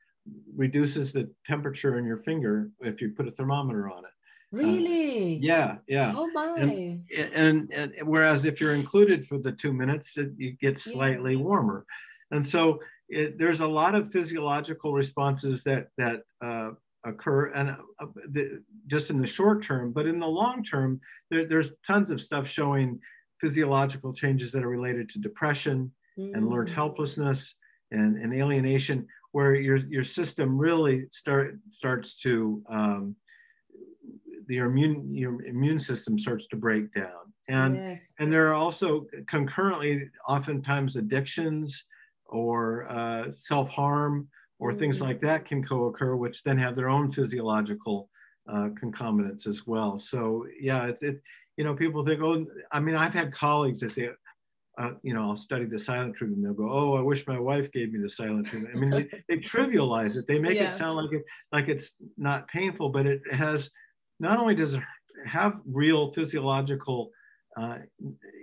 reduces the temperature in your finger if you put a thermometer on it. Really? Uh, yeah, yeah. Oh my. And, and, and, whereas if you're included for the two minutes, it, you get slightly yeah. warmer. And so it, there's a lot of physiological responses that that uh, occur, and uh, the, just in the short term. But in the long term, there, there's tons of stuff showing physiological changes that are related to depression mm. and learned mm. helplessness and, and alienation where your your system really start starts to um, your immune your immune system starts to break down and yes, and there are also concurrently oftentimes addictions or uh, self-harm or mm. things like that can co-occur which then have their own physiological uh, concomitants as well so yeah it, it you know people think oh i mean i've had colleagues that say uh, you know, I'll study the silent treatment. They'll go, "Oh, I wish my wife gave me the silent treatment." I mean, they, <laughs> they, trivialize it. They make yeah. it sound like it like it's not painful, but it has. Not only does it have real physiological uh,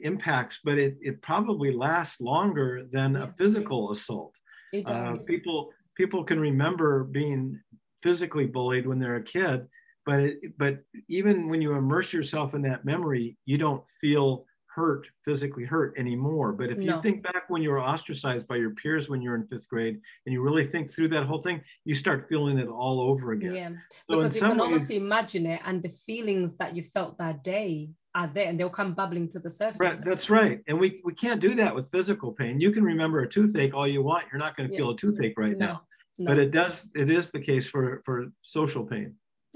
impacts, but it, it probably lasts longer than yeah. a physical assault. It Uh, people people can remember being physically bullied when they're a kid, but it, but even when you immerse yourself in that memory, you don't feel hurt, physically hurt anymore. But if no. you think back when you were ostracized by your peers when you're in fifth grade and you really think through that whole thing, you start feeling it all over again. Yeah. So because you can almost imagine it and the feelings that you felt that day are there and they'll come bubbling to the surface. Right, that's right. And we, we can't do that with physical pain. You can remember a toothache all you want. You're not going to yeah. feel a toothache right no. now. No. But it does, it is the case for, for social pain.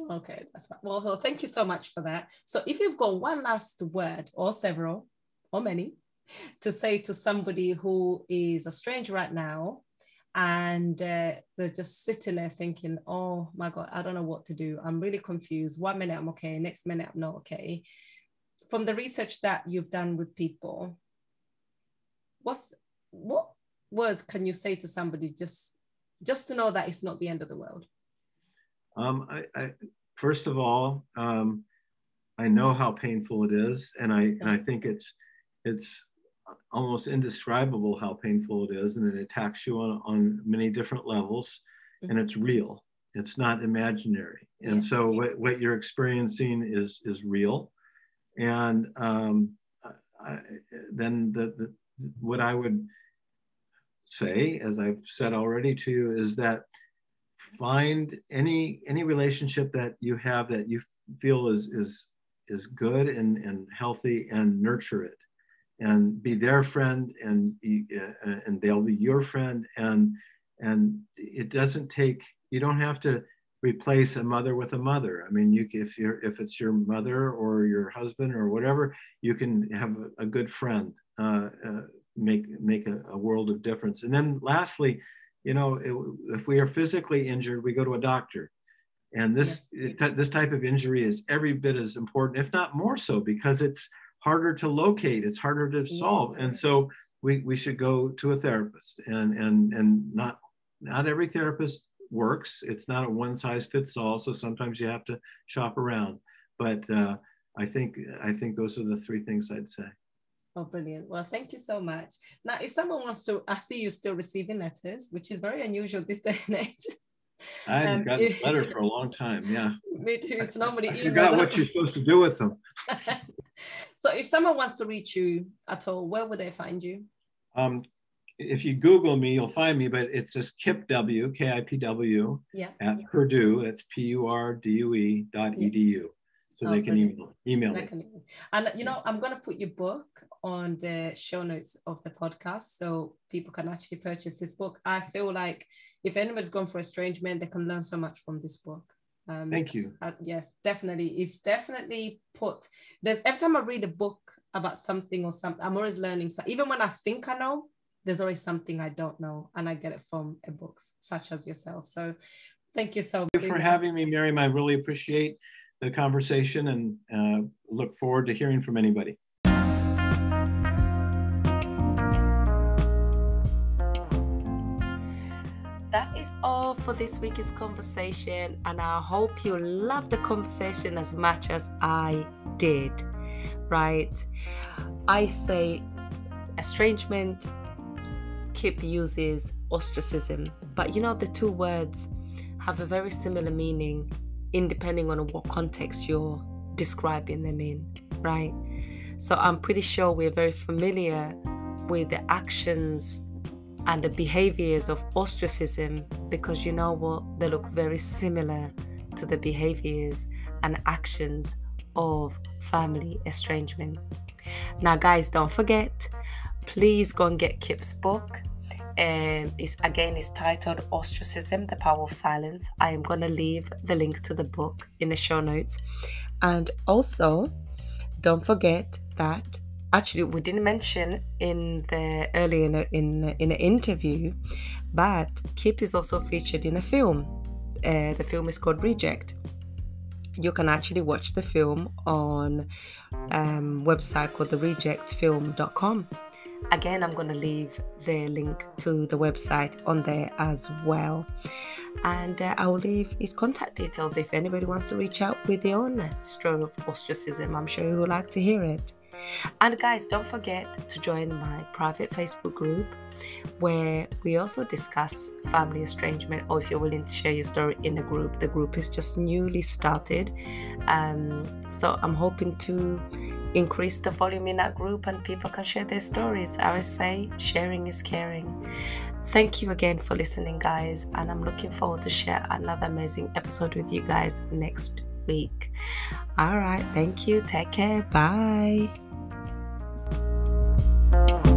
Okay, that's fine. Well, thank you so much for that. So, if you've got one last word or several or many to say to somebody who is a stranger right now and uh, they're just sitting there thinking, oh my God, I don't know what to do. I'm really confused. One minute I'm okay, next minute I'm not okay. From the research that you've done with people, what's what words can you say to somebody just just to know that it's not the end of the world? Um, I, I, first of all, um, I know how painful it is, and I and I think it's it's almost indescribable how painful it is, and it attacks you on on many different levels, mm-hmm. and it's real. It's not imaginary, and yes, so what what you're experiencing is is real, and um, I, then the, the what I would say, as I've said already to you, is that find any any relationship that you have that you feel is is is good and, and healthy and nurture it and be their friend and uh, and they'll be your friend. And and it doesn't take you don't have to replace a mother with a mother. I mean you if you're if it's your mother or your husband or whatever you can have a, a good friend uh, uh, make make a, a world of difference. And then lastly you know, it, if we are physically injured, we go to a doctor. And this, yes. it, this type of injury is every bit as important, if not more so, because it's harder to locate, it's harder to solve. Yes. And so we, we should go to a therapist and, and, and not, not every therapist works. It's not a one size fits all. So sometimes you have to shop around. But uh, I think, I think those are the three things I'd say. Oh, brilliant. Well, thank you so much. Now, if someone wants to, I see you still receiving letters, which is very unusual this <laughs> day and age. I haven't um, gotten a letter for a long time. Yeah. <laughs> Me too. It's <laughs> nobody. I forgot what you're supposed to do with them. so, if someone wants to reach you at all, where would they find you? Um, if you Google me, you'll find me, but it's just Kip W, K I P W, yeah. at Purdue. It's P U R D U E dot edu so oh, they can email email they can, and you know i'm going to put your book on the show notes of the podcast so people can actually purchase this book. I feel like if anybody's gone for estrangement they can learn so much from this book. Um, thank you. uh, yes definitely. It's definitely put there's every time i read a book about something or something i'm always learning. So even when i think i know there's always something i don't know and i get it from a books such as yourself. So thank you so much for having me miriam. I really appreciate the conversation and uh, look forward to hearing from anybody. All for this week's conversation, and I hope you love the conversation as much as I did. Right? I say estrangement, Kip uses ostracism, but you know, the two words have a very similar meaning in depending on what context you're describing them in, right? So I'm pretty sure we're very familiar with the actions and the behaviors of ostracism because you know what? They look very similar to the behaviors and actions of family estrangement. Now, guys, don't forget, please go and get Kip's book um, and is again it's titled ostracism the power of silence i am going to leave the link to the book in the show notes and also don't forget that actually we didn't mention in the earlier in in, in an interview but kip is also featured in a film uh, the film is called reject you can actually watch the film on um, website called the rejectfilm.com Again, I'm going to leave the link to the website on there as well. And uh, I will leave his contact details if anybody wants to reach out with their own story of ostracism. I'm sure you would like to hear it. And guys, don't forget to join my private Facebook group where we also discuss family estrangement or if you're willing to share your story in the group. The group is just newly started. Um, so I'm hoping to increase the volume in that group and people can share their stories. I always say sharing is caring. Thank you again for listening, guys, and I'm looking forward to share another amazing episode with you guys next week. All right, thank you. Take care. Bye. Thank you.